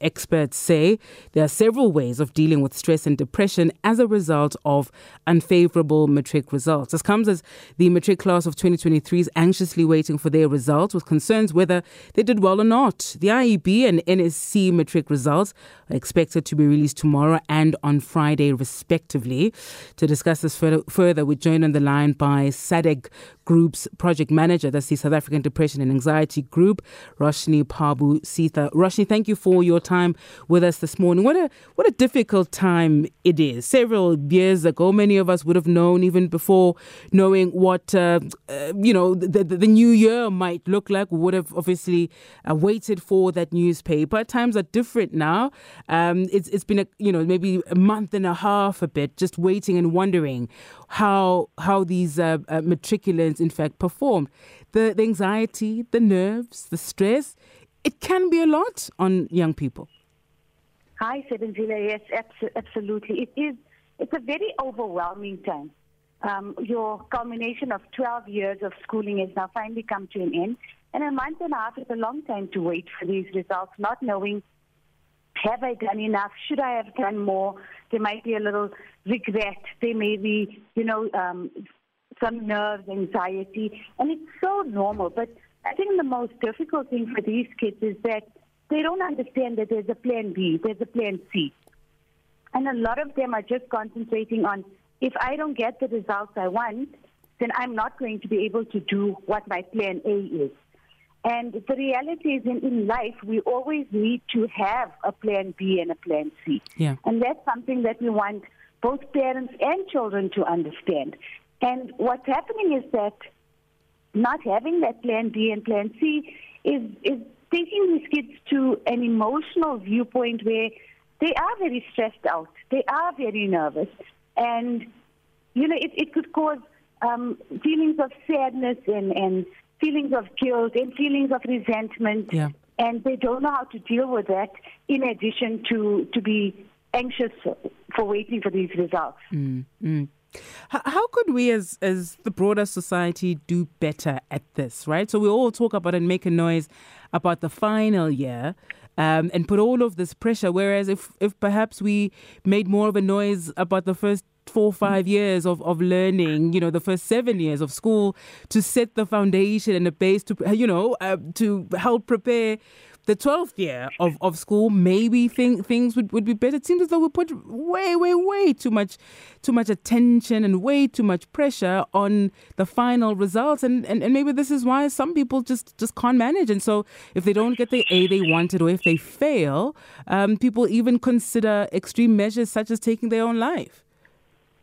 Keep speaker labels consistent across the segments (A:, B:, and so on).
A: Experts say there are several ways of dealing with stress and depression as a result of unfavorable matric results. This comes as the matric class of 2023 is anxiously waiting for their results with concerns whether they did well or not. The IEB and NSC matric results are expected to be released tomorrow and on Friday, respectively. To discuss this further, we're joined on the line by SADAG Group's project manager, that's the South African Depression and Anxiety Group, Roshni Parbhoo-Seetha. Roshni, thank you for your time with us this morning. What a what a difficult time it is. Several years ago, many of us would have known even before knowing what uh, uh, you know the, the, the new year might look like. We would have obviously uh, waited for that newspaper. Times are different now. Um, it's it's been a you know maybe a month and a half, a bit, just waiting and wondering how how these uh, uh, matriculants in fact performed. The, the anxiety, the nerves, the stress, it can be a lot on young people.
B: Hi, Sebenzile. Yes, abs- absolutely. It is. It's a very overwhelming time. Um, your culmination of 12 years of schooling has now finally come to an end. And a month and a half is a long time to wait for these results, not knowing have I done enough? Should I have done more? There might be a little regret. There may be, you know, um, some nerves, anxiety, and it's so normal. But I think the most difficult thing for these kids is that they don't understand that there's a plan B, there's a plan C. And a lot of them are just concentrating on if I don't get the results I want, then I'm not going to be able to do what my plan A is. And the reality is, in, in life, we always need to have a plan B and a plan C.
A: Yeah.
B: And that's something that we want both parents and children to understand. And what's happening is that not having that plan B and plan C is, is taking these kids to an emotional viewpoint where they are very stressed out, they are very nervous, and you know it, it could cause um, feelings of sadness and, and feelings of guilt and feelings of resentment.
A: Yeah.
B: And they don't know how to deal with that in addition to, to be anxious for waiting for these results.
A: Mm, mm. How could we, as as the broader society, do better at this? Right. So we all talk about and make a noise about the final year, um, and put all of this pressure. Whereas if if perhaps we made more of a noise about the first four five years of, of learning you know the first seven years of school to set the foundation and the base to you know uh, to help prepare the 12th year of, of school, maybe think, things would, would be better. It seems as though we put way, way, way too much, too much attention and way too much pressure on the final results. And, and, and maybe this is why some people just, just can't manage. And so if they don't get the A they wanted or if they fail, um, people even consider extreme measures such as taking their own life.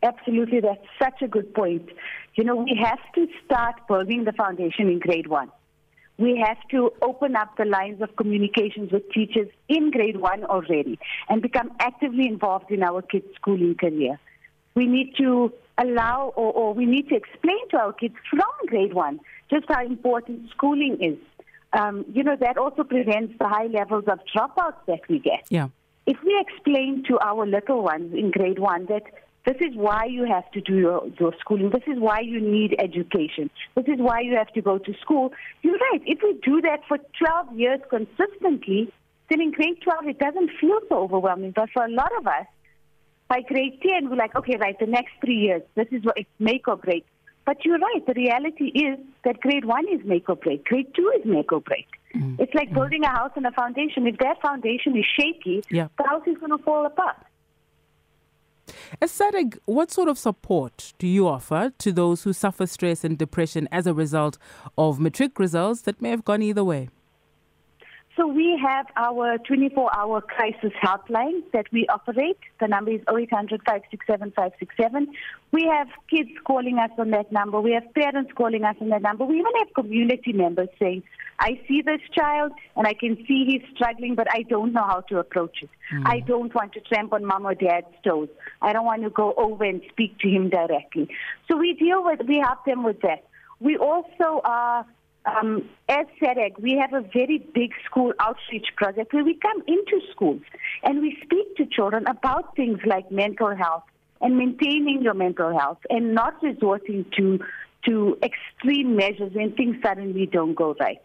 B: Absolutely, that's such a good point. You know, we have to start building the foundation in grade one we have to open up the lines of communications with teachers in grade one already and become actively involved in our kids' schooling career. We need to allow or, or we need to explain to our kids from grade one just how important schooling is. Um, you know, that also prevents the high levels of dropouts that we get.
A: Yeah.
B: If we explain to our little ones in grade one that this is why you have to do your, your schooling. This is why you need education. This is why you have to go to school. You're right. If we do that for 12 years consistently, then in grade 12 it doesn't feel so overwhelming. But for a lot of us, by grade 10, we're like, okay, right, the next three years, this is what it's make or break. But you're right. The reality is that grade one is make or break. Grade two is make or break. Mm-hmm. It's like mm-hmm. building a house on a foundation. If that foundation is shaky,
A: yeah.
B: the house is going to fall apart.
A: As what sort of support do you offer to those who suffer stress and depression as a result of matric results that may have gone either way?
B: So we have our 24-hour crisis helpline that we operate. The number is 0800 567 567. We have kids calling us on that number. We have parents calling us on that number. We even have community members saying, I see this child and I can see he's struggling, but I don't know how to approach it. Mm. I don't want to tramp on mom or dad's toes. I don't want to go over and speak to him directly. So we deal with, we help them with that. We also are um, as SADAG, we have a very big school outreach project where we come into schools and we speak to children about things like mental health and maintaining your mental health and not resorting to to extreme measures when things suddenly don't go right.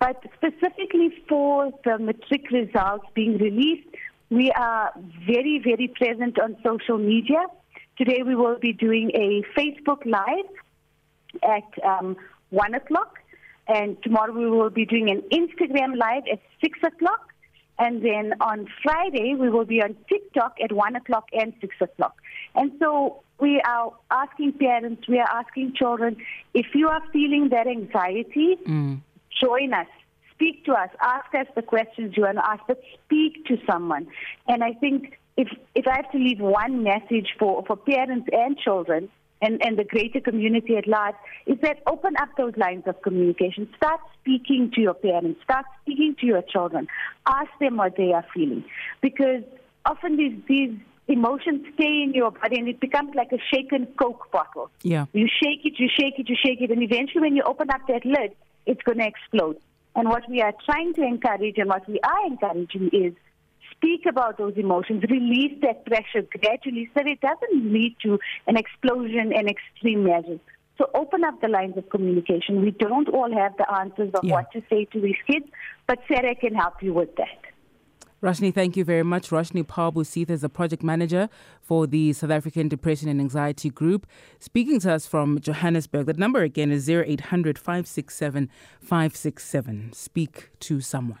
B: But specifically for the matric results being released, we are very, very present on social media. Today we will be doing a Facebook Live at um, 1 o'clock, and tomorrow we will be doing an Instagram Live at 6 o'clock. And then on Friday, we will be on TikTok at 1 o'clock and 6 o'clock. And so we are asking parents, we are asking children, if you are feeling that anxiety, mm. join us. Speak to us. Ask us the questions you want to ask, but speak to someone. And I think if, if I have to leave one message for, for parents and children, and, and the greater community at large is that open up those lines of communication. Start speaking to your parents. Start speaking to your children. Ask them what they are feeling. Because often these, these emotions stay in your body and it becomes like a shaken Coke bottle.
A: Yeah.
B: You shake it, you shake it, you shake it, and eventually when you open up that lid, it's going to explode. And what we are trying to encourage and what we are encouraging is speak about those emotions, release that pressure gradually so it doesn't lead to an explosion and extreme measures. So open up the lines of communication. We don't all have the answers of yeah. what to say to these kids, but SADAG can help you with that.
A: Roshni, thank you very much. Roshni Parbhoo-Seetha is the project manager for the South African Depression and Anxiety Group, speaking to us from Johannesburg. That number again is 0800 567 567. Speak to someone.